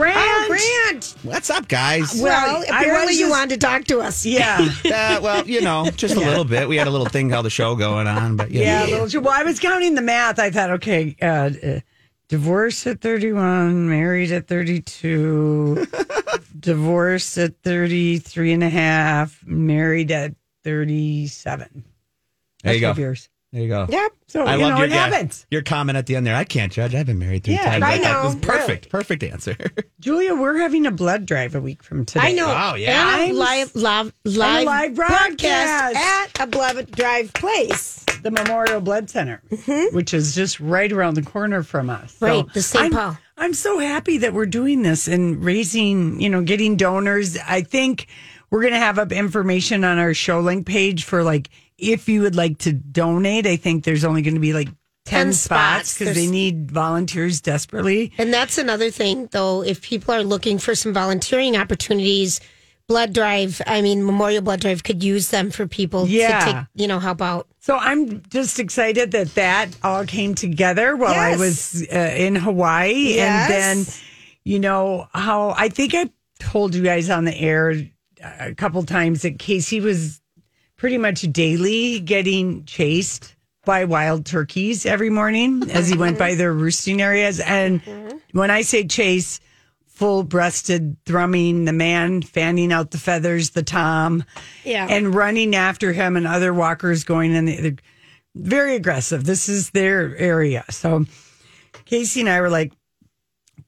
Grant. Oh, Grant. What's up, guys? Well, I apparently was you wanted to talk to us. Yeah. uh, well, you know, just a little bit. We had a little thing called the show going on, but you Yeah, know. little, well, I was counting the math. I thought, okay, uh, uh, divorced at 31, married at 32, divorced at 33 and a half, married at 37. there That's you go. five years. There you go. Yep. So, I you loved know, your, it yeah, happens. your comment at the end there. I can't judge. I've been married three Yeah, times. I thought know, It was perfect. Perfect answer. Julia, we're having a blood drive a week from today. I know. Wow, yeah. And a live, live, live, live broadcast broadcast. at a Blood Drive place. The Memorial Blood Center, which is just right around the corner from us. Mm-hmm. Right, the St. I'm- Paul. I'm so happy that we're doing this and raising, you know, getting donors. I think we're going to have up information on our show link page for like if you would like to donate. I think there's only going to be like 10, 10 spots because they need volunteers desperately. And that's another thing, though. If people are looking for some volunteering opportunities, Blood Drive, I mean, Memorial Blood Drive could use them for people Yeah. to take, you know, help out. So I'm just excited that that all came together while I was uh, in Hawaii. Yes. And then, you know, how I think I told you guys on the air a couple times that Casey was pretty much daily getting chased by wild turkeys every morning as he went by their roosting areas. And mm-hmm. when I say chase, full breasted thrumming, the man fanning out the feathers, the tom Yeah. and running after him and other walkers going in. They're very aggressive. This is their area. So Casey and I were like,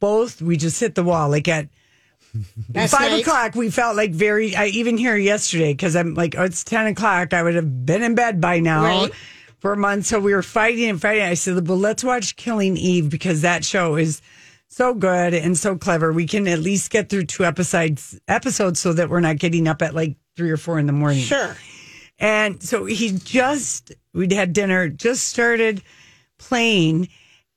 both, we just hit the wall. Like at Five o'clock, we felt like very, I even here yesterday, because I'm like, oh, it's 10 o'clock. I would have been in bed by now. Right. For a month, so we were fighting and fighting. I said, "Well, let's watch Killing Eve because that show is so good and so clever. We can at least get through two episodes, episodes, so that we're not getting up at like three or four in the morning." Sure. And so he just, we'd had dinner, just started playing.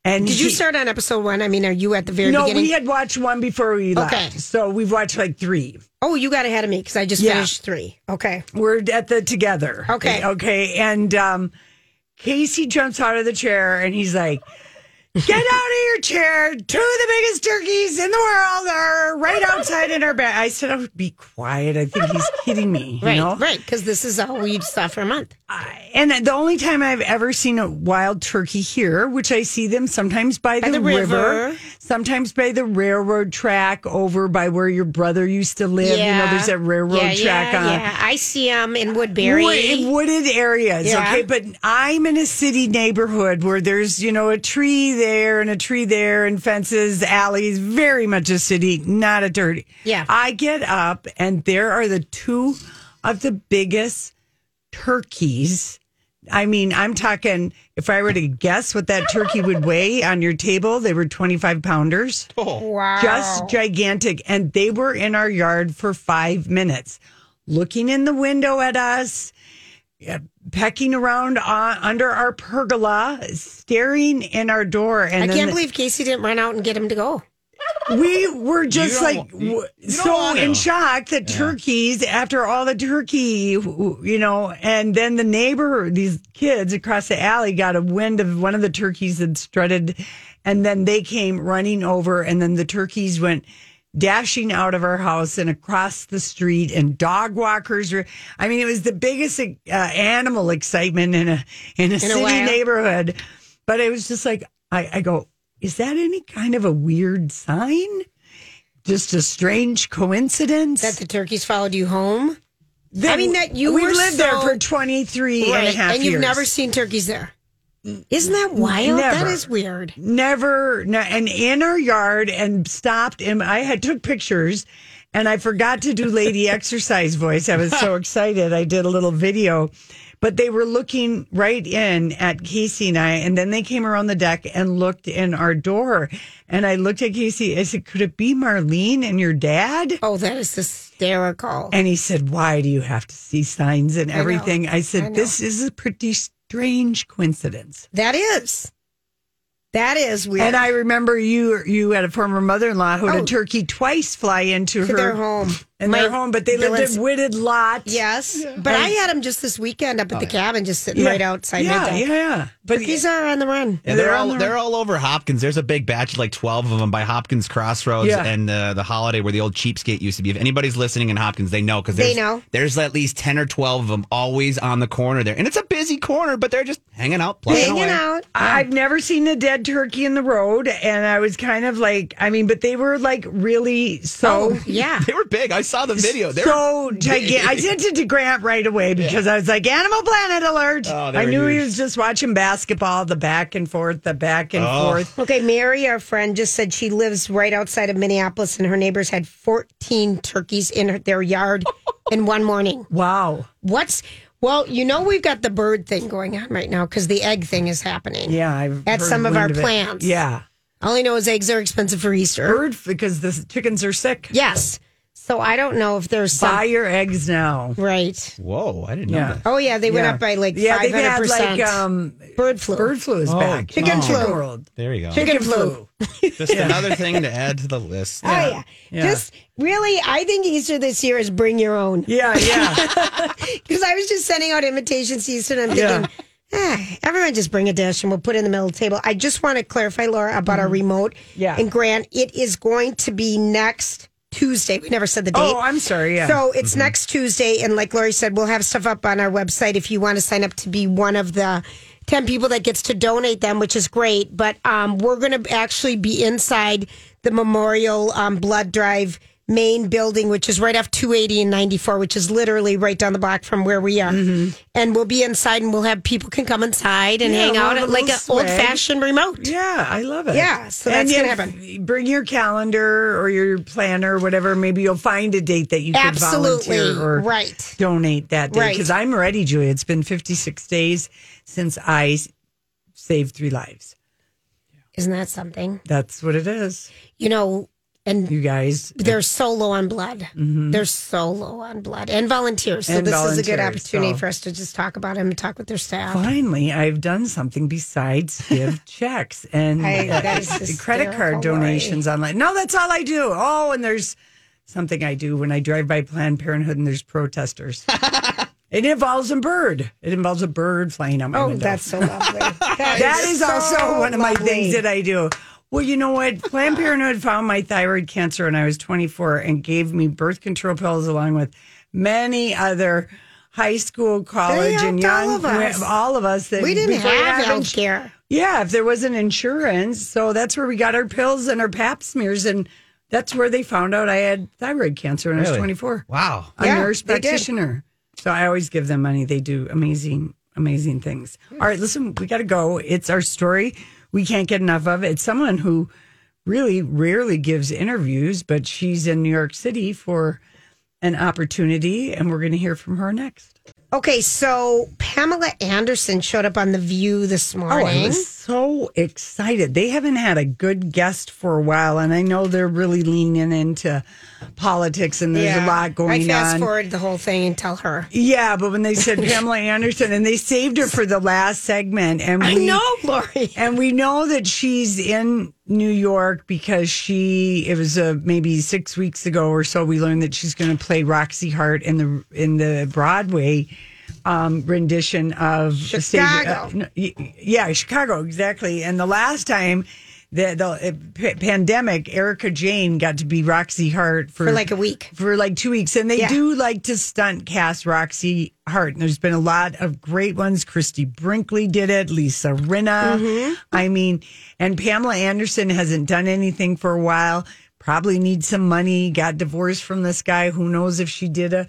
And Did you he- start on episode one? I mean, are you at the very No, beginning? we had watched one before we left. Okay. So we've watched like three. oh, you got ahead of me because I just Yeah. finished three. Okay. We're at the together. Okay. Okay. And um, Casey jumps out of the chair and he's like, Get out of your chair. Two of the biggest turkeys in the world are right outside in our bed. I said, Oh, be quiet. I think he's kidding me. You Right, know? right. Because this is all we saw for a month. And the only time I've ever seen a wild turkey here, which I see them sometimes by, By the, the river, river. sometimes by the railroad track over by where your brother used to live. You know, there's that railroad yeah, track yeah, on. Yeah, I see them in Woodbury. Wood- in wooded areas. Yeah. Okay. But I'm in a city neighborhood where there's, you know, a tree there and a tree there and fences, alleys, very much a city, not a dirty. Yeah. I get up and there are the two of the biggest turkeys. I mean, I'm talking, if I were to guess what that turkey would weigh on your table, they were 25 pounders Oh. wow. just gigantic. And they were in our yard for five minutes, looking in the window at us, pecking around on, under our pergola, staring in our door. And I can't the- believe Casey didn't run out and get him to go. we were just like you- w- you so in shock that turkeys, after all the turkey, you know, and then the neighbor, these kids across the alley got a wind of one of the turkeys that strutted, and then they came running over, and then the turkeys went dashing out of our house and across the street, and dog walkers were. I mean, it was the biggest uh, animal excitement in a in a city while. neighborhood. But it was just like I, I go, is that any kind of a weird sign? just a strange coincidence. That the turkeys followed you home. I mean, that you we were lived there for 23 and a half and years. you've never seen turkeys there. Isn't that wild? That Never. is weird. never no, and in our yard and stopped and I had took pictures and I forgot to do lady exercise voice. I was so excited. I did a little video. But they were looking right in at Casey and I, and then they came around the deck and looked in our door. And I looked at Casey. I said, "Could it be Marlene and your dad?" Oh, that is hysterical. And he said, Why do you have to see signs and everything? I, I said, know. This is a pretty strange coincidence. That is. That is weird. And I remember you you had a former mother in law who had Oh. a turkey twice fly into to her home. In My their home, but they lived in Whitted Lot. Yes, but I had them just this weekend up at the cabin, just sitting Yeah. right outside yeah, my deck. Yeah, yeah. But these are on the run. Yeah, They're they're all the- they're all over Hopkins. There's a big batch of like twelve of them by Hopkins Crossroads Yeah. and uh, the Holiday where the old cheapskate used to be. If anybody's listening in Hopkins, they know because They know. there's at least ten or twelve of them always on the corner there, and it's a busy corner, but they're just hanging out, plucking Hanging away. out. I've never seen a dead turkey in the road, and I was kind of like, I mean, but they were like really so. Oh, yeah. They were big. I saw the video. They were so gigantic. I sent it to Grant right away because I was like, Animal Planet alert. Oh, I were knew he was just watching basketball, the back and forth, the back and Oh. forth. Okay, Mary, our friend, just said she lives right outside of Minneapolis, and her neighbors had 14 turkeys in her- their yard in one morning. Wow. What's well, you know, we've got the bird thing going on right now because the egg thing is happening. Yeah, I've At heard some of our wind it. plants. Yeah, All I know is eggs are expensive for Easter. bird because the chickens are sick. Yes. So I don't know if there's some. Buy your eggs now. Right. Whoa, I didn't know Yeah. that. Oh, yeah, they went Yeah. up by like yeah, they've 500%. had like um, bird flu. bird flu is Oh, back. Chicken flu. world. There you go. Chicken flu. Just another thing to add to the list. Oh, yeah. Yeah. Just really, I think Easter this year is bring your own. Yeah, yeah. Because I was just sending out invitations to Easter and I'm Yeah. thinking, eh, everyone just bring a dish and we'll put it in the middle of the table. I just want to clarify, Laura, about our remote. Mm-hmm. Yeah. And Grant, it is going to be next Tuesday. We never said the date. oh, I'm sorry. Yeah. So it's next Tuesday, and like Lori said, we'll have stuff up on our website if you want to sign up to be one of the ten people that gets to donate them, which is great. But um, we're going to actually be inside the Memorial um, Blood Drive main building, which is right off 280 and 94, which is literally right down the block from where we are. And we'll be inside, and we'll have people can come inside and Mm-hmm. Yeah, hang out at like an old fashioned remote. Yeah, I love it. Yeah, so that's gonna happen. Bring your calendar or your planner or whatever. Maybe you'll find a date that you can Absolutely. volunteer or Right. donate that day. Right. Because I'm ready, Julia. It's been 56 days since I saved three lives. Isn't that something? That's what it is. You know, and You guys. they're so low on blood. They're so low on blood and volunteers. So And this is a good opportunity so- for us to just talk about them and talk with their staff. Finally, I've done something besides give checks and I- uh, is credit card donations online. No, that's all I do. Oh, and there's something I do when I drive by Planned Parenthood and there's protesters. it involves a bird. It involves a bird flying out my Oh, window. that's so lovely. That, that is so also one of my lovely. things that I do. Well, you know what? Planned Parenthood found my thyroid cancer when I was 24 and gave me birth control pills along with many other high school, college, and helped all young of us. all of us that We didn't have health care. Yeah, if there wasn't insurance, so that's where we got our pills and our Pap smears, and that's where they found out I had thyroid cancer when I was 24. Wow. A Yeah, nurse they did. practitioner. So I always give them money. They do amazing, amazing things. All right, listen, we got to go. It's our story. We can't get enough of it. It's someone who really rarely gives interviews, but she's in New York City for an opportunity, and we're going to hear from her next. Okay, so Pamela Anderson showed up on The View this Oh, morning. I was so excited. They haven't had a good guest for a while, and I know they're really leaning into politics, and there's a lot going on. I fast on. forward the whole thing and tell her. Yeah, but when they said Pamela Anderson, and they saved her for the last segment, and I we know, Lori. and we know that she's in New York because she it was a maybe six weeks ago or so. We learned that she's going to play Roxie Hart in the in the Broadway um, rendition of the stage- Chicago. uh, yeah, Chicago exactly. And the last time. The, the uh, p- pandemic, Erika Jayne got to be Roxie Hart for, For like a week. for like two weeks. And they Yeah. do like to stunt cast Roxie Hart. And there's been a lot of great ones. Christie Brinkley did it, Lisa Rinna. Mm-hmm. I mean, and Pamela Anderson hasn't done anything for a while. probably needs some money, got divorced from this guy. Who knows if she did a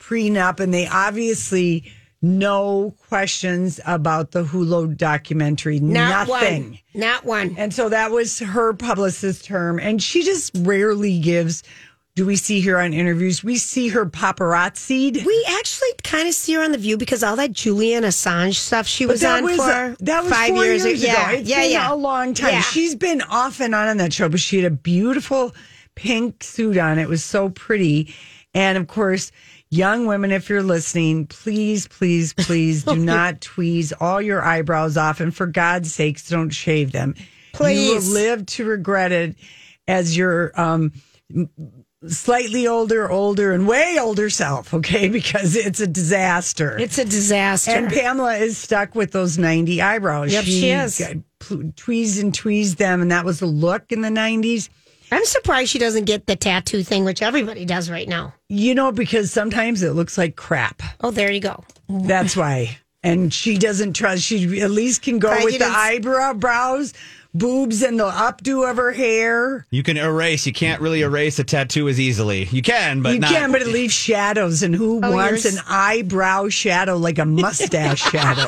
prenup? And they obviously no questions about the Hulu documentary. Not Nothing. one. Not one. And so that was her publicist term. And she just rarely gives, do we see her on interviews? We see her paparazzi'd. We actually kind of see her on the View because all that Julian Assange stuff she was on was, for that was five years, years, ago. Yeah, It's yeah, yeah. a long time. Yeah. She's been off and on on that show, but she had a beautiful pink suit on. It was so pretty. And of course, young women, if you're listening, please, please, please do not tweeze all your eyebrows off. And for God's sakes, don't shave them. You Please. will live to regret it as your um, slightly older, older, and way older self, okay? Because it's a disaster. It's a disaster. And Pamela is stuck with those 90 eyebrows. Yep, she is. got tweezed and tweezed them, and that was the look in the 90s. I'm surprised she doesn't get the tattoo thing, which everybody does right now. You know, because sometimes it looks like crap. Oh, there you go. That's why. And she doesn't trust, she at least can go Right, with the didn't- eyebrow brows, boobs, and the updo of her hair. You can erase. You can't really erase a tattoo as easily. You can, but you not. can, but it leaves shadows. And who Oh, wants yours- an eyebrow shadow like a mustache shadow?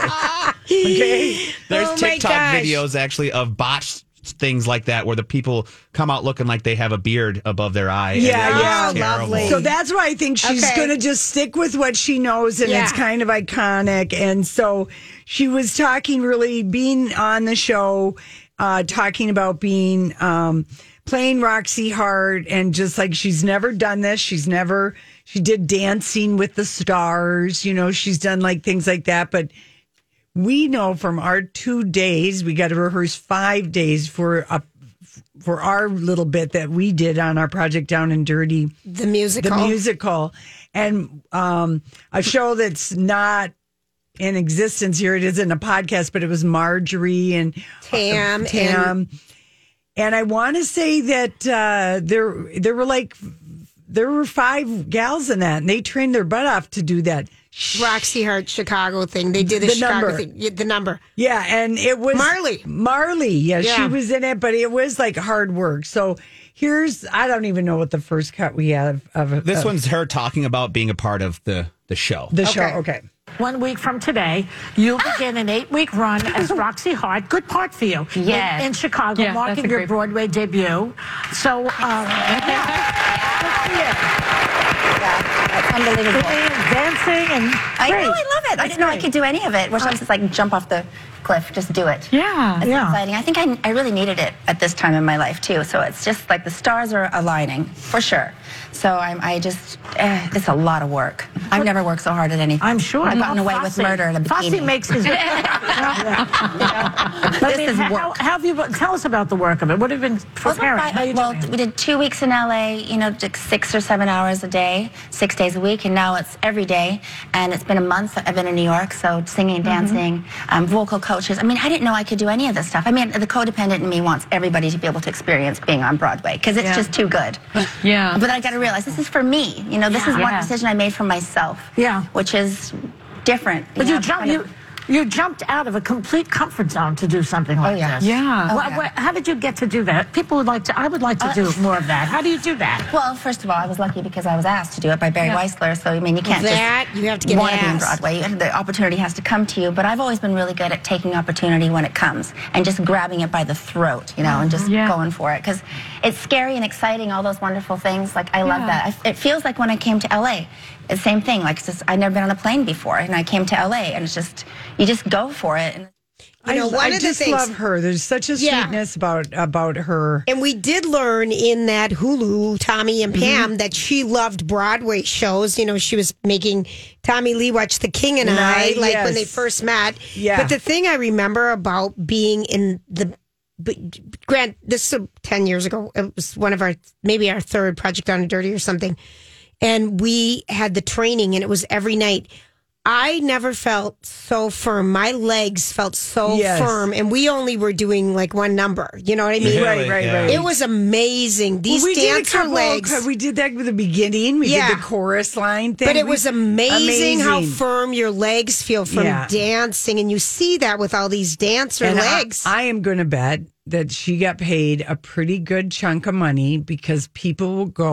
Okay. There's Oh my TikTok gosh. videos actually of botched things like that where the people come out looking like they have a beard above their eye. Yeah, it yeah. lovely. So that's why I think she's Okay. going to just stick with what she knows and Yeah. it's kind of iconic. And so she was talking really being on the show, uh, talking about being, um, playing Roxie Hart and just like she's never done this. She's never, she did dancing with the stars, you know, she's done like things like that. But we know from our two days, we got to rehearse five days for a, for our little bit that we did on our project down in Dirty The musical. the musical and um, a show that's not in existence here. It isn't a podcast, but it was Marjorie and Tam Tam. And, I want to say that uh, there there were like there were five gals in that, and they trained their butt off to do that. Roxie Hart Chicago thing. They did the, The Chicago number. thing. Yeah, the number. Yeah, and it was Marley. Marley, yeah, she was in it, but it was like hard work. So here's I don't even know what the first cut we have of This of one's her talking about being a part of the the show. the show. Okay. Okay. One week from today, you'll begin an eight week run as Roxie Hart. Good part for you. Yes. In, in Chicago, Yeah, marking your great- Broadway debut. So, um, That's unbelievable. Dancing, and I great. know, I love it. I didn't know I could do any of it. Which I was just like, jump off the cliff, just do it. Yeah, It's yeah. exciting. I think I, I really needed it at this time in my life too. So it's just like the stars are aligning for sure. So I'm, I just, eh, it's a lot of work. I've never worked so hard at anything. I'm sure. I've gotten Well, away with murder in a bikini. Fosse makes his. this is how, work. how have you? Tell us about the work of it. What have you been Well, preparing? right, How you well, doing? we did two weeks in LA, you know, six or seven hours a day, six days a week, and now it's every day. And it's been a month. I've been in New York, so singing, dancing, um, vocal coaches. I mean, I didn't know I could do any of this stuff. I mean, the codependent in me wants everybody to be able to experience being on Broadway because it's just too good. Yeah. But I got to realize this is for me. You know, this is one Yeah. decision I made for myself. Yeah. Which is different. But know, you jumped. kind You of- you jumped out of a complete comfort zone to do something like oh, yeah. this. Yeah. Oh, Wha- yeah. how did you get to do that? People would like to. I would like to uh, do more of that. How do you do that? Well, first of all, I was lucky because I was asked to do it by Barry Weissler. So I mean, you can't That, just you have to get want to be on. Broadway. You- The opportunity has to come to you. But I've always been really good at taking opportunity when it comes and just grabbing it by the throat, you know, and just Yeah. going for it because it's scary and exciting. All those wonderful things. Like I love Yeah. that. I, it feels like when I came to LA. The same thing. Like just I'd never been on a plane before, and I came to LA, and it's just you just go for it. And You know, I, one I of the just things- love her. There's such a Yeah. sweetness about about her. And we did learn in that Hulu, Tommy and Mm-hmm. Pam, that she loved Broadway shows. You know, she was making Tommy Lee watch The King and And I, I, like when they first met. Yeah. But the thing I remember about being in the, but Grant, this is 10 years ago. It was one of our, maybe our third project on a Dirty or something. And we had the training and it was every night. I never felt so firm. My legs felt so Yes. firm, and we only were doing like one number. You know what I mean? Really? Right, right, Yeah. right. It was amazing. These Well, we did a dancer couple- legs. We did that with the beginning. We Yeah. did the chorus line thing. but it We- was amazing, how firm your legs feel from Yeah. dancing, and you see that with all these dancer And I- legs. I, am going to bet that she got paid a pretty good chunk of money because people will go.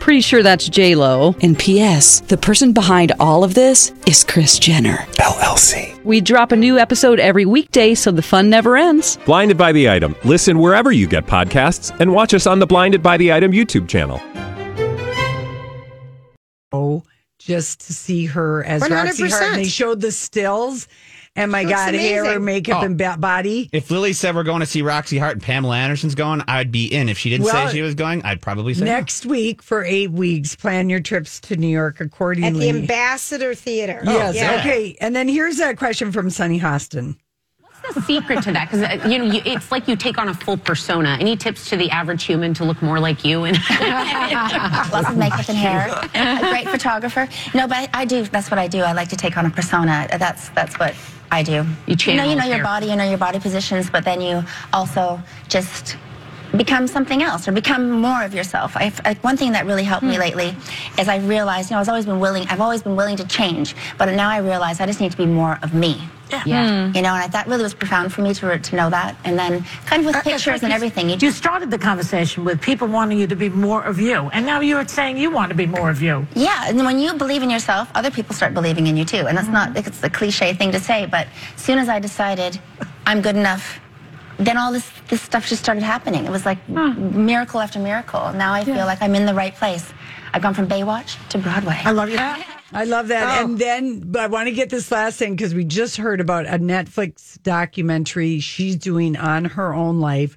Pretty sure that's J Lo. And P.S. The person behind all of this is Kris Jenner LLC. We drop a new episode every weekday, so the fun never ends. Blinded by the item. Listen wherever you get podcasts, and watch us on the Blinded by the Item YouTube channel. Oh, just to see her as Roxie Hart. And they showed the stills. And my She looks God, hair, amazing. makeup, Oh. and ba- body. If Lily said we're going to see Roxie Hart and Pamela Anderson's going, I'd be in. If she didn't Well, say she was going, I'd probably say no. Next week for eight weeks, plan your trips to New York accordingly At accordingly. the Ambassador Theater. Yes. Oh, yeah. Okay. And then here's a question from Sunny Hostin. The secret to that? Because uh, you know, you, it's like you take on a full persona. Any tips to the average human to look more like you? And Lots of makeup and hair. A great photographer. No, but I, I do. That's what I do. I like to take on a persona. That's that's what I do. You You know, you know your your- body. You know your body positions, but then you also just become something else or become more of yourself. I, I, one thing that really helped me hmm. lately is I realized, you know, I've always been willing. I've always been willing to change, but now I realize I just need to be more of me. yeah. Yeah. Hmm. Hmm. You know, and I, that really was profound for me to to know that. And then, kind of with Uh, uh pictures like and you- everything, you You started the conversation with people wanting you to be more of you, and now you're saying you want to be more of you. Yeah, and when you believe in yourself, other people start believing in you too. And that's not, it's a cliche thing to say, but as soon as I decided I'm good enough, then all this, this stuff just started happening. It was like miracle after miracle. Now I feel like I'm in the right place. I've gone from Baywatch to Broadway. I love you. I love that. Oh. And then but I want to get this last thing because we just heard about a Netflix documentary she's doing on her own life.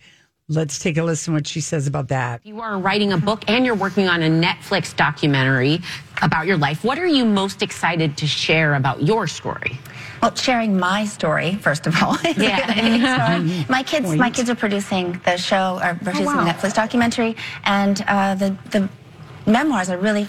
Let's take a listen what she says about that. You are writing a book and you're working on a Netflix documentary about your life. What are you most excited to share about your story? Well, sharing my story first of all. Yeah. So, my kids, my kids are producing the show, are producing wow. the Netflix documentary, and uh, the the memoirs are really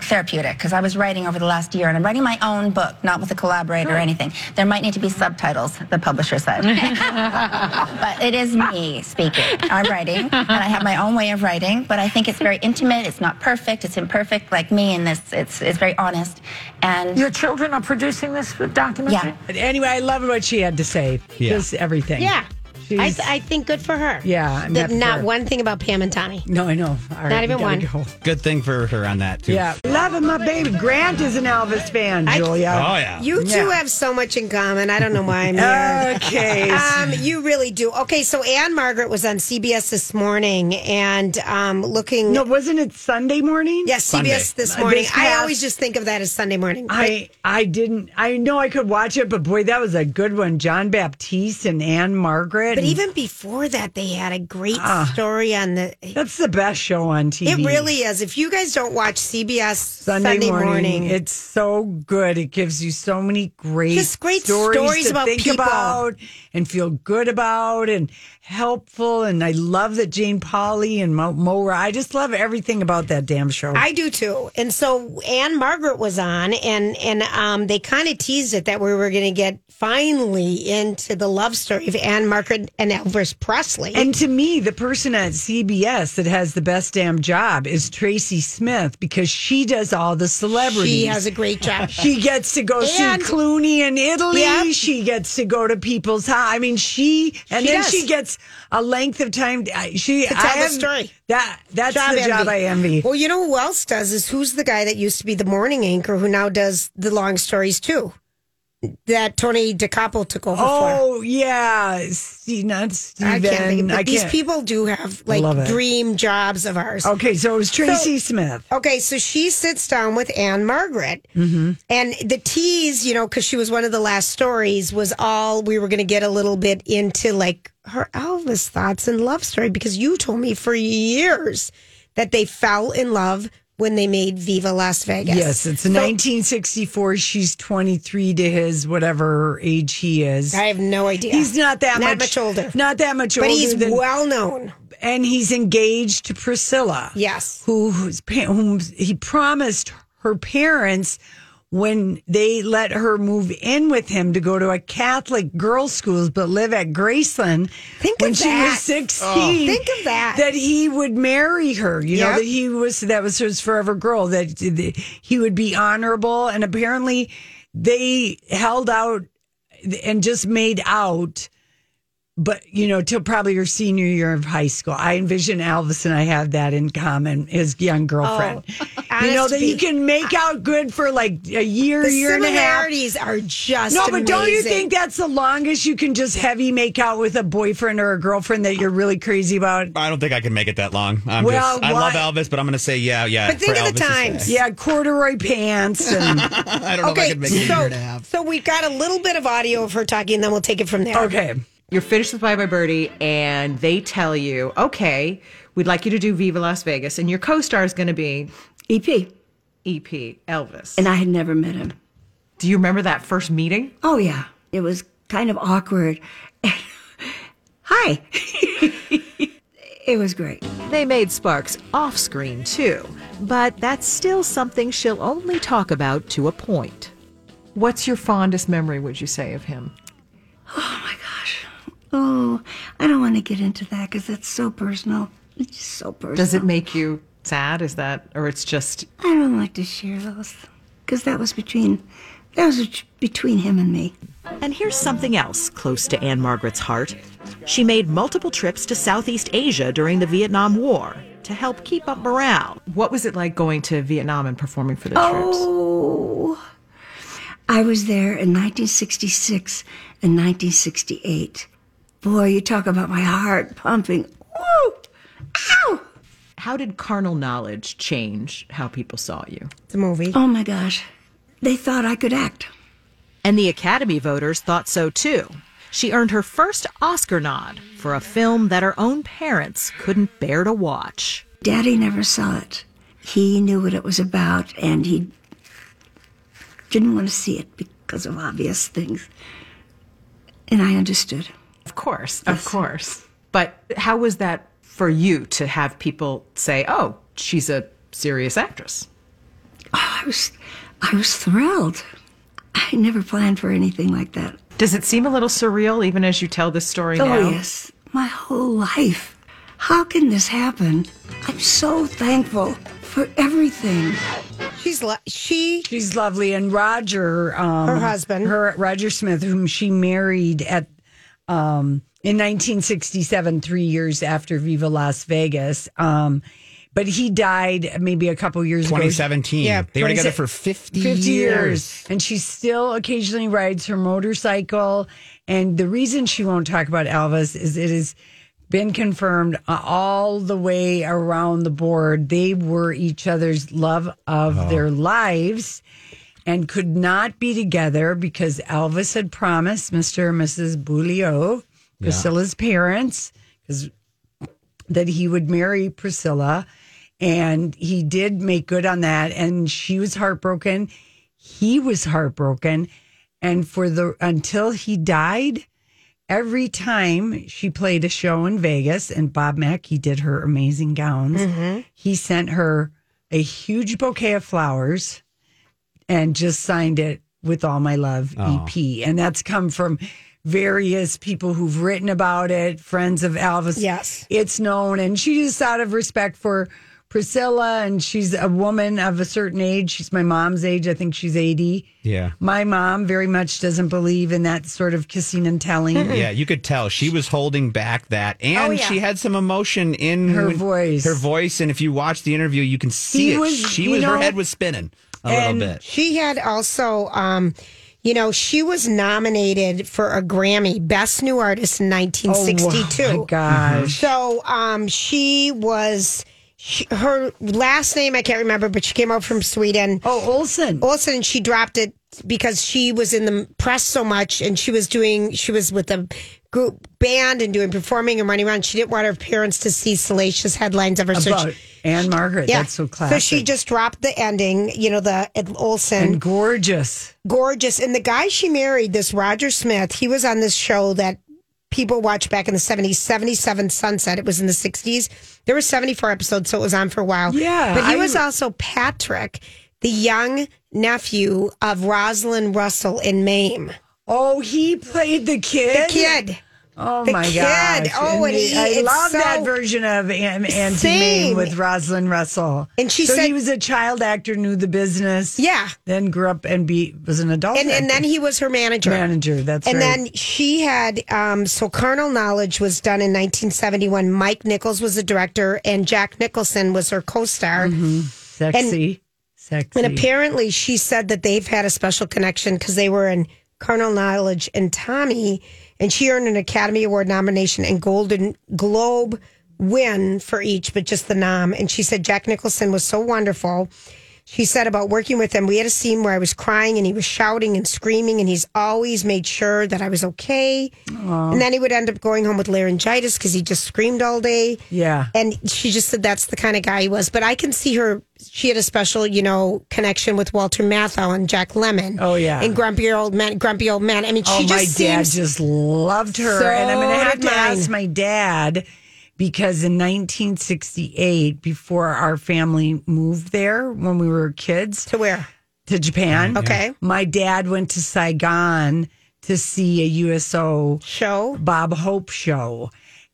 therapeutic because I was writing over the last year, and I'm writing my own book, not with a collaborator or anything. There might need to be subtitles, the publisher said, but it is me speaking. I'm writing, and I have my own way of writing, but I think it's very intimate. It's not perfect. It's imperfect, like me, and this it's it's very honest. And Your children are producing this documentary? yeah. Anyway, I love what she had to say. Yeah. Just everything. Yeah. I, She's- I think good for her. Yeah, I'm That happy for not her. one thing about Pam and Tommy. No, I know. All right, Not we even gotta one. go. Good thing for her on that, too. Yeah. Loving my baby. Grant is an Elvis fan, Julia. Oh, yeah. You two Yeah. have so much in common. I don't know why I'm here. Okay. Um, you really do. Okay, so Ann-Margret was on CBS this morning and um, looking. no, wasn't it Sunday morning? yes, Sunday. CBS this Uh, morning. this I past- always just think of that as Sunday morning. I I didn't. I know I could watch it, but boy, that was a good one. Jon Batiste and Ann-Margret. But even before that, they had a great Ah. story on the. that's the best show on TV. It really is. If you guys don't watch CBS Sunday, Sunday, morning, morning, It's so good. It gives you so many great, Just great stories, stories to about think people. about and feel good about and helpful. And I love that Jane Pauley and Mo, Mo I just love everything about that damn show. I do too. And so Ann-Margret was on, and and um, they kind of teased it that we were going to get finally into the love story of Ann-Margret and Elvis Presley. And to me, the person at CBS that has the best damn job is Tracy Smith because she does all the celebrities. she has a great job. She gets to go And- see Clooney in Italy. Yep. She gets to go to people's house. I mean, she and She then does. she gets a length of time. She To tell I the am- story. That that's Job the job. I envy. Well, you know who else does is who's the guy that used to be the morning anchor who now does the long stories too. That Tony Dokoupil took over for. Oh yeah, Steve, not Steven. I can't think of. I But these can't- people do have like dream jobs of ours. Okay, so it was Tracy Smith. Okay, so she sits down with Ann-Margret. Mm-hmm. And the tease, you know, because she was one of the last stories, was all we were going to get a little bit into like her Elvis thoughts and love story because you told me for years that they fell in love when they made Viva Las Vegas. Yes, it's So- 1964. She's 23 to his whatever age he is. I have no idea. He's not that Not much, much older. Not that much But older. But he's than- well known. and he's engaged to Priscilla. Yes. who who's, whom he promised her parents when they let her move in with him to go to a Catholic girls' schools, but live at Graceland Think when of she that. was sixteen. Oh. Think of that. That he would marry her. You know that he was that was his forever girl. That that he would be honorable, and apparently they held out and just made out but you know, till probably your senior year of high school. I envision Elvis and I have that in common. His young girlfriend. Oh, you know that you can make out good for like a year, The year and a half. similarities are just No, but don't you think that's the longest you can just heavy make out with a boyfriend or a girlfriend that you're really crazy about? I don't think I can make it that long. I'm Well, just, I love Elvis, but I'm going to say yeah, yeah. But think of the Elvis to times. Yeah, corduroy pants and I don't know if I Okay, could make it a year so, and a half. so we've got a little bit of audio of her talking, and then we'll take it from there. okay. You're finished with Bye Bye Birdie, and they tell you, okay, we'd like you to do Viva Las Vegas, and your co-star is going to be EP. EP Elvis. And I had never met him. Do you remember that first meeting? Oh, yeah. It was kind of awkward. Hi. it was great. They made Sparks off screen too, but that's still something she'll only talk about to a point. What's your fondest memory, would you say, of him? Oh, my gosh. Oh, I don't want to get into that because that's so personal. It's just so personal. Does it make you sad? Is that, or it's just, I don't like to share those because that was between that was between him and me. And here's something else close to Ann-Margret's heart. She made multiple trips to Southeast Asia during the Vietnam War to help keep up morale. what was it like going to Vietnam and performing for the troops? Oh, I was there in 1966 and 1968. Boy, you talk about my heart pumping. Woo! Ow! How did carnal knowledge change how people saw you? The movie. Oh my gosh, they thought I could act. And the Academy voters thought so too. She earned her first Oscar nod for a film that her own parents couldn't bear to watch. Daddy never saw it. He knew what it was about, and he didn't want to see it because of obvious things. And I understood. Of course, of course. But how was that for you to have people say, "Oh, she's a serious actress"? I was, I was thrilled. I never planned for anything like that. Does it seem a little surreal even as you tell this story Oh now? yes, my whole life. How can this happen? I'm so thankful for everything. She's lo- she She's lovely, and Roger, um, Her husband. her Roger Smith, whom she married at um, in 1967, three years after Viva Las Vegas. Um, but he died maybe a couple years ago. 2017. Yeah, They were together for 50 50 years. years. And she still occasionally rides her motorcycle. And the reason she won't talk about Elvis is it has been confirmed uh, all the way around the board. They were each other's love of Oh. their lives and could not be together because Elvis had promised Mr. and Mrs. Beaulieu, Priscilla's parents, 'cause- that he would marry Priscilla. And he did make good on that. And she was heartbroken. He was heartbroken. And for the until he died, every time she played a show in Vegas and Bob Mackie did her amazing gowns, mm-hmm. he sent her a huge bouquet of flowers and just signed it with all my love Oh. EP. And that's come from various people who've written about it, friends of Elvis. Yes. It's known. And she just out of respect for Priscilla and she's a woman of a certain age. She's my mom's age. I think she's 80. Yeah. My mom very much doesn't believe in that sort of kissing and telling. Yeah, you could tell she was holding back that, oh, and Oh, yeah. she had some emotion in Her when- voice. Her voice, and if you watch the interview, you can see He it. was- she you was her head was spinning a and little bit. She had also, um, You know, she was nominated for a Grammy, Best New Artist in 1962. Oh, my gosh. So, um, she was. She, her last name I can't remember, but she came out from Sweden. Oh, Olsen. Olsen, and she dropped it because she was in the press so much, and she was doing. She was with a group band and doing performing and running around. She didn't want her parents to see salacious headlines of her. So she- Ann-Margret. That's so classic. so she just dropped the ending, you know, the Olsen. and gorgeous. gorgeous. And the guy she married, this Roger Smith, he was on this show that people watched back in the 70s, 77 Sunset. It was in the 60s. There were 74 episodes, so it was on for a while. Yeah, But he I- was also Patrick, the young nephew of Rosalind Russell in Mame. Oh, he played the kid. The kid. Oh The my kid. gosh! Oh, and he- I love that version of Aunt, Auntie. Mame with Rosalind Russell. And she so said- he was a child actor, knew the business. Yeah. Then grew up and be was an adult. And, and then he was her manager. manager. That's and right. then she had um, so carnal knowledge was done in 1971 mike nichols was the director and jack nicholson was her co-star sexy, sexy. and apparently she said that they've had a special connection because they were in carnal knowledge and tommy and she earned an academy award nomination and golden globe win for each but just the nom. And she said jack nicholson was so wonderful she said about working with him, we had a scene where I was crying and he was shouting and screaming, and he's always made sure that I was okay. And then he would end up going home with laryngitis because he just screamed all day. Yeah. And she just said that's the kind of guy he was. But I can see her, she had a special, you know, connection with Walter Matthau and Jack Lemmon. Oh, yeah. And Grumpy Old Man. Grumpy Old Man. I mean, she Oh, she my just dad just loved her, So and I'm going to have to ask my dad because in 1968, before our family moved there when we were kids to where? to Japan, Okay. my dad went to Saigon to see a USO show, Bob Hope show.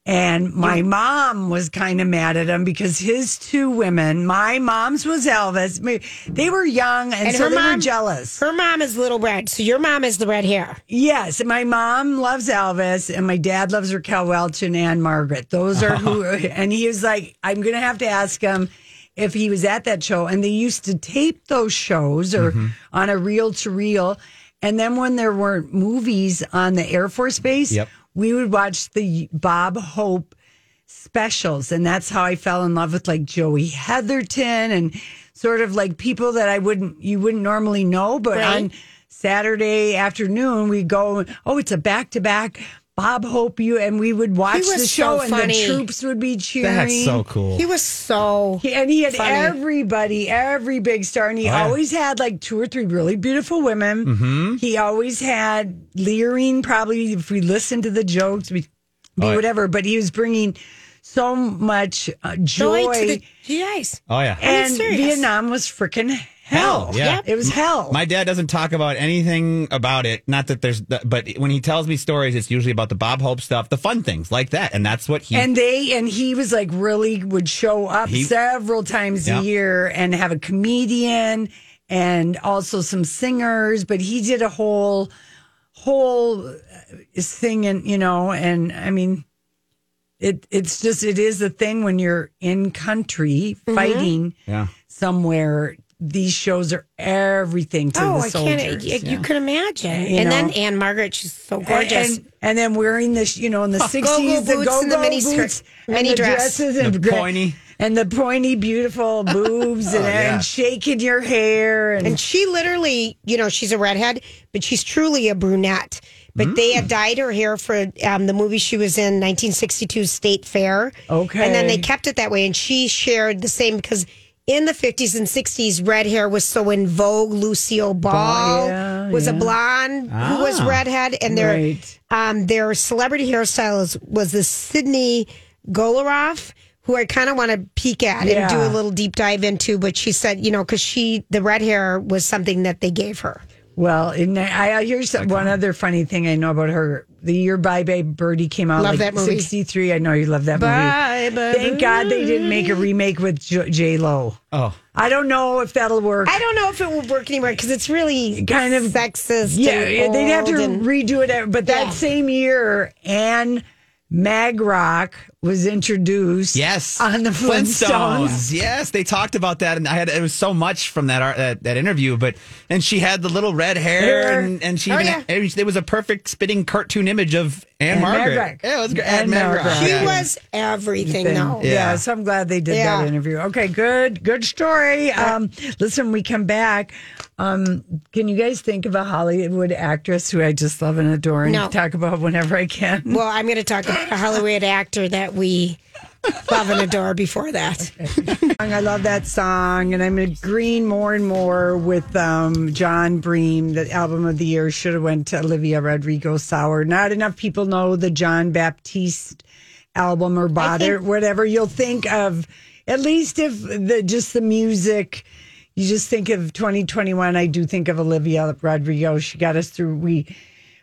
And my mom was kind of mad at him because his two women, my mom's was Elvis. They were young and, so they were jealous. Her mom is Little Red, so your mom is the red hair. Yes, my mom loves Elvis, and my dad loves Raquel Welch and Ann-Margret. Those are who. And he was like, I'm going to have to ask him if he was at that show. And they used to tape those shows or mm-hmm. on a reel to reel. And then when there weren't movies on the Air Force Base, Yep. We would watch the Bob Hope specials. And that's how I fell in love with like Joey Heatherton and sort of like people that I wouldn't, you wouldn't normally know, but Right. on Saturday afternoon, we go, oh, it's a back to back. Bob Hope you and we would watch the show so and funny. the troops would be cheering. That's so cool. He was so. He- and he had funny. everybody, every big star, and he Oh, yeah. always had like two or three really beautiful women. Mm-hmm. He always had leering, probably if we listened to the jokes, we'd be Oh, yeah. whatever. But he was bringing so much uh, joy, to the GIs. Oh yeah. and. Vietnam was freaking hell. Yeah. it was hell. My dad doesn't talk about anything about it. Not that there's, but when he tells me stories, it's usually about the Bob Hope stuff, the fun things like that, and that's what he. and they and he was like really would show up He- several times Yeah. a year and have a comedian and also some singers but he did a whole whole uh, thing and you know and i mean it it's just it is a thing when you're in country Mm-hmm. fighting yeah. somewhere these shows are everything to Oh, the I can't. soldiers You, you can imagine. You and know. then Ann-Margret, she's so gorgeous. and, and then wearing this, you know, in the Go-go sixties, the boots go and the go mini skirt- boots, mini the dress. dresses, and The pointy. and the pointy, beautiful boobs, and, Oh, yeah. and shaking your hair, and, And she literally, you know, she's a redhead, but she's truly a brunette. But they Mm. had dyed her hair for um, the movie she was in, 1962 State Fair. Okay. And then they kept it that way. And she shared the same because in the 50s and 60s, red hair was so in vogue. Lucille Ball yeah, was a yeah. blonde who was Ah. redhead. And their, Right. um, their celebrity hairstylist was the Sydney Guilaroff. Who I kind of want to peek at and do a little deep dive into, but she said, you know, because she, the red hair was something that they gave her. well, and I, I here's one other funny thing I know about her. The year Bye Bye Birdie came out, Love like that movie. sixty three. I know you love that Bye, movie. Bye Thank God they didn't make a remake with J Lo. Oh. I don't know if that'll work. I don't know if it will work anymore because it's really Kind of- sexist. Yeah, and yeah, they'd have to and- redo it. But that Yeah. same year, Anne Margrock was introduced. Yes, on the Flintstones. Yes, they talked about that, and I had it was so much from that art, that, that interview. But and she had the little red hair, Hair. and, and she Oh, even yeah. it was a perfect spitting cartoon image of Anne And Margaret. Margaret. Yeah, it was great. And Ann-Margret. Margaret. She Yeah. was everything, thing. though. Yeah. Yeah. so I'm glad they did Yeah. that interview. Okay, good, good story. Um, listen, we come back. Um, can you guys think of a Hollywood actress who I just love and adore and No. talk about whenever I can? Well, I'm going to talk about a Hollywood actor that we love and adore before that. I love that song, and I'm agreeing more and more with um, Jon Bream. The album of the year should have went to Olivia Rodrigo Sour. Not enough people know the Jon Batiste album or bought it, whatever. You'll think of at least if the just the music. You just think of 2021. I do think of Olivia Rodrigo. She got us through. We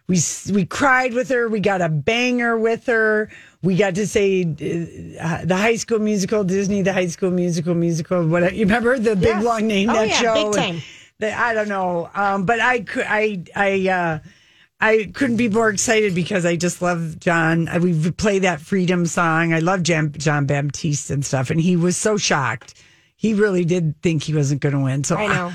we we cried with her. We got a banger with her. We got to say uh, the High School Musical, Disney, the High School Musical, musical. What you remember the big Yes. long name Oh, that yeah, show? big time. the- I don't know, um, but I could I I. Uh, I couldn't be more excited because I just love Jon. We play that Freedom song. I love Jon, Jon Batiste and stuff, and he was so shocked. He really did think he wasn't going to win. So I know.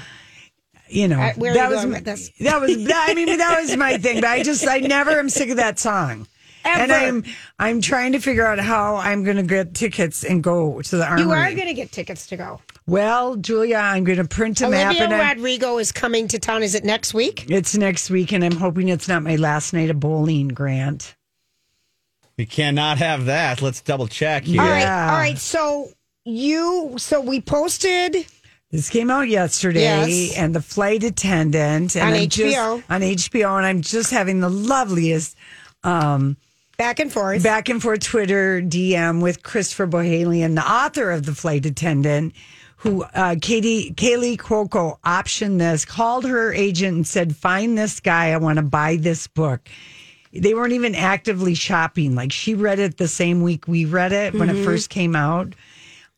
you know, that was my- with this? that was I mean that was my thing. But I just I never am sick of that song. And I'm I'm trying to figure out how I'm going to get tickets and go to the armory. You are going to get tickets to go. well, Julia, I'm going to print a map Olivia and I, Rodrigo is coming to town. Is it next week? it's next week, and I'm hoping it's not my last night of bowling, Grant. We cannot have that. Let's double check here. All right. Yeah. All right. So you, so we posted. This came out yesterday, Yes. and the flight attendant and On I'm just- HBO. on HBO, and I'm just having the loveliest um, back and forth, back and forth Twitter DM with Christopher Bohjalian, the author of the flight attendant, who uh, Katie Kaley Cuoco optioned this, called her agent and said, "Find this guy. I want to buy this book." They weren't even actively shopping. Like she read it the same week we read it when it Mhm. first came out.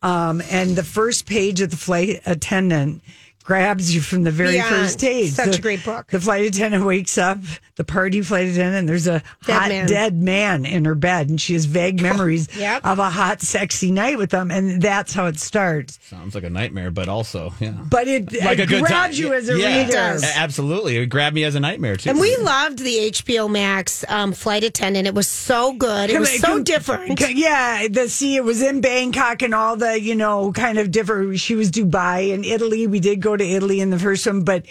Um, and the first page of the flight attendant grabs you from the very Beyond. first page. Such The- a great book. The flight attendant wakes up, the party flight attendant, and there's a Dead hot man. dead man in her bed, and she has vague memories Yep. of a hot, sexy night with them, and that's how it starts. Sounds like a nightmare, but also, yeah. But it, Like it a grabs time. you as a Yeah, reader. a- Absolutely. It grabbed me as a nightmare, too. And we loved the HBO Max um, flight attendant. It was so good. It was Come- so come- different. c- Yeah, the see, it was in Bangkok and all the you know kind of different. She was Dubai and Italy. We did go to Italy in the first one, but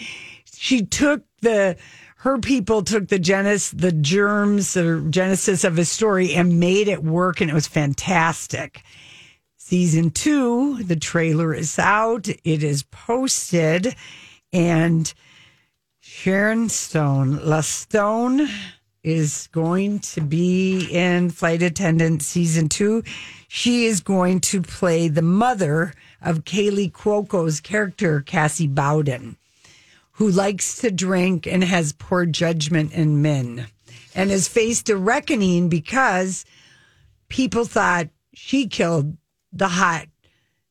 she took the her people took the genesis, the germs the genesis of his story and made it work, and it was fantastic. Season two, the trailer is out. It is posted, and Sharon Stone, La Stone, is going to be in Flight Attendant season two. She is going to play the mother of Kaley Cuoco's character, Cassie Bowden, who likes to drink and has poor judgment in men and has faced a reckoning because people thought she killed the hot,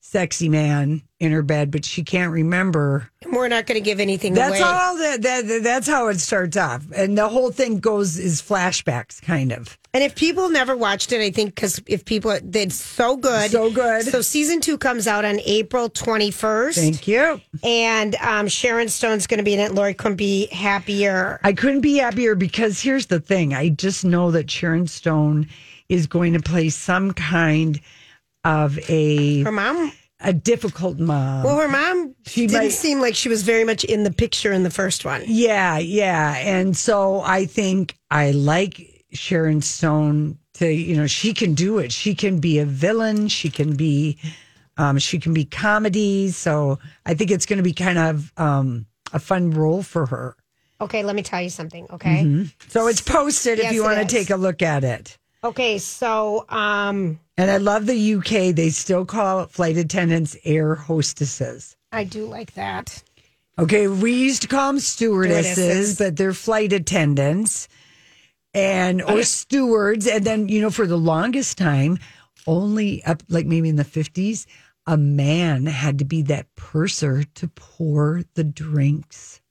sexy man in her bed, but she can't remember We're not going to give anything that's away. all that, that that's how it starts off and the whole thing goes is flashbacks kind of And if people never watched it, I think because if people, it's so good. So good. So season two comes out on April 21st. thank you And um, Sharon Stone's going to be in it. Lori couldn't be happier. i couldn't be happier because here's the thing i just know that sharon stone is going to play some kind of a Her mom, a difficult mom well, her mom She didn't might- seem like she was very much in the picture in the first one. yeah yeah and so i think i like sharon stone to you know she can do it she can be a villain she can be um she can be comedy so i think it's going to be kind of um a fun role for her Okay, let me tell you something. Okay. Mhm. so it's posted if you want to take a look at it Okay, so um, and i love the uk they still call flight attendants air hostesses I do like that. Okay, we used to call them stewardesses, Stewardesses. but they're flight attendants and or stewards. And then, you know, for the longest time, only up like maybe in the 50s, a man had to be that purser to pour the drinks.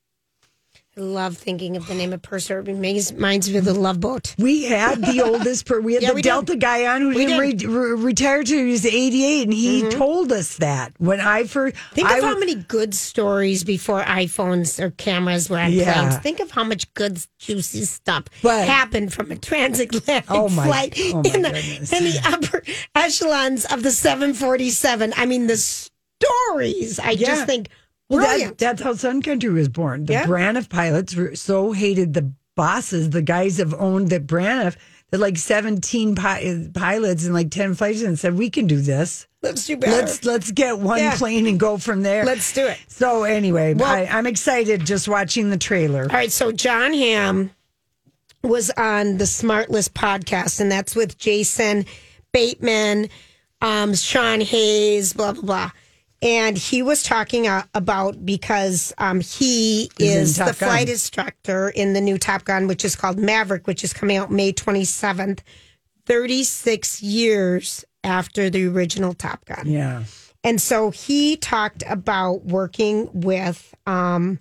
I love thinking of the name of Purser. It reminds me of the Love Boat. We had the oldest per we had Yeah, the we did. Delta guy on who re- re- retire till he was 88 and he mm-hmm. told us that when I first Think I of how many good stories before iPhones or cameras were on Yeah. planes. Think of how much good, juicy stuff But- happened from a transatlantic Oh my- flight oh in, the, goodness. in the upper echelons of the 747. I mean, the stories. I Yeah. just think Well, that, that's how Sun Country was born. The Yeah. Braniff pilots were so hated the bosses, the guys have owned the Braniff, that like 17 pi- pilots and like 10 flights and said, we can do this. Let's do better. Let's let's get one Yeah. plane and go from there. Let's do it. So anyway, Well- I, I'm excited just watching the trailer. All right, so Jon Hamm was on the SmartLess podcast, and that's with Jason Bateman, um, Sean Hayes, blah blah blah. And he was talking uh, about because um, he He's is Top the flight instructor in the new Top Gun, which is called Maverick, which is coming out May 27th, 36 years after the original Top Gun. Yeah. And so he talked about working with um,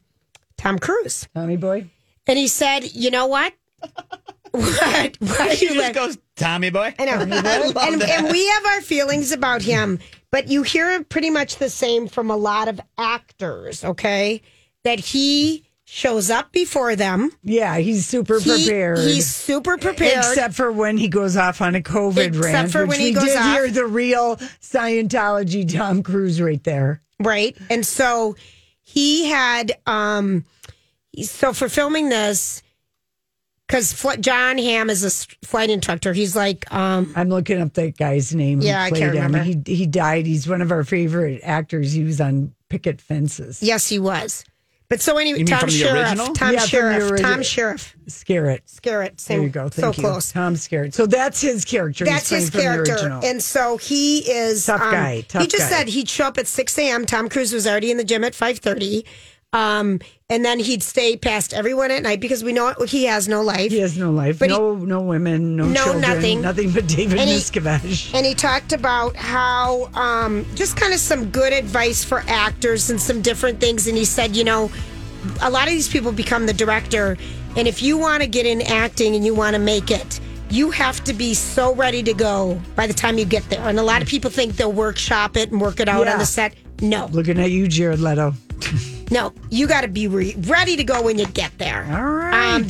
Tom Cruise. Tommy boy. And he said, you know what? what? Why are He you just laughing? goes, Tommy boy. I know. I and, and we have our feelings about him, but you hear pretty much the same from a lot of actors, okay? That he shows up before them. Yeah, he's super He- prepared. he's super prepared. Except for when he goes off on a COVID Except rant. for which when he goes did off. hear the real Scientology Tom Cruise right there. right and so he had um so for filming this because fl- jon Hamm is a s- flight instructor he's like um I'm looking up that guy's name. who Yeah, I played can't him. remember. He he died. He's one of our favorite actors. He was on Picket Fences. yes he was but so anyway You mean tom from sheriff original? tom Yeah, from the sheriff tom sheriff Skerritt. Skerritt same There you go. so you. close Tom Skerritt. So that's his character. That's his character, and so he is Tough um, guy, tough he just guy. said he'd show up at six a.m. Tom Cruise was already in the gym at five thirty, um, and then he'd stay past everyone at night because we know he has no life. he has no life. But he- no no women. No, No, children. nothing. Nothing but David And he- Miscavige. And he talked about how um, just kind of some good advice for actors and some different things. And he said, you know, a lot of these people become the director. And if you want to get in acting and you want to make it, you have to be so ready to go by the time you get there. And a lot of people think they'll workshop it and work it out Yeah. on the set. No, Looking at you, Jared Leto. no, you got to be re- ready to go when you get there. All right. Um,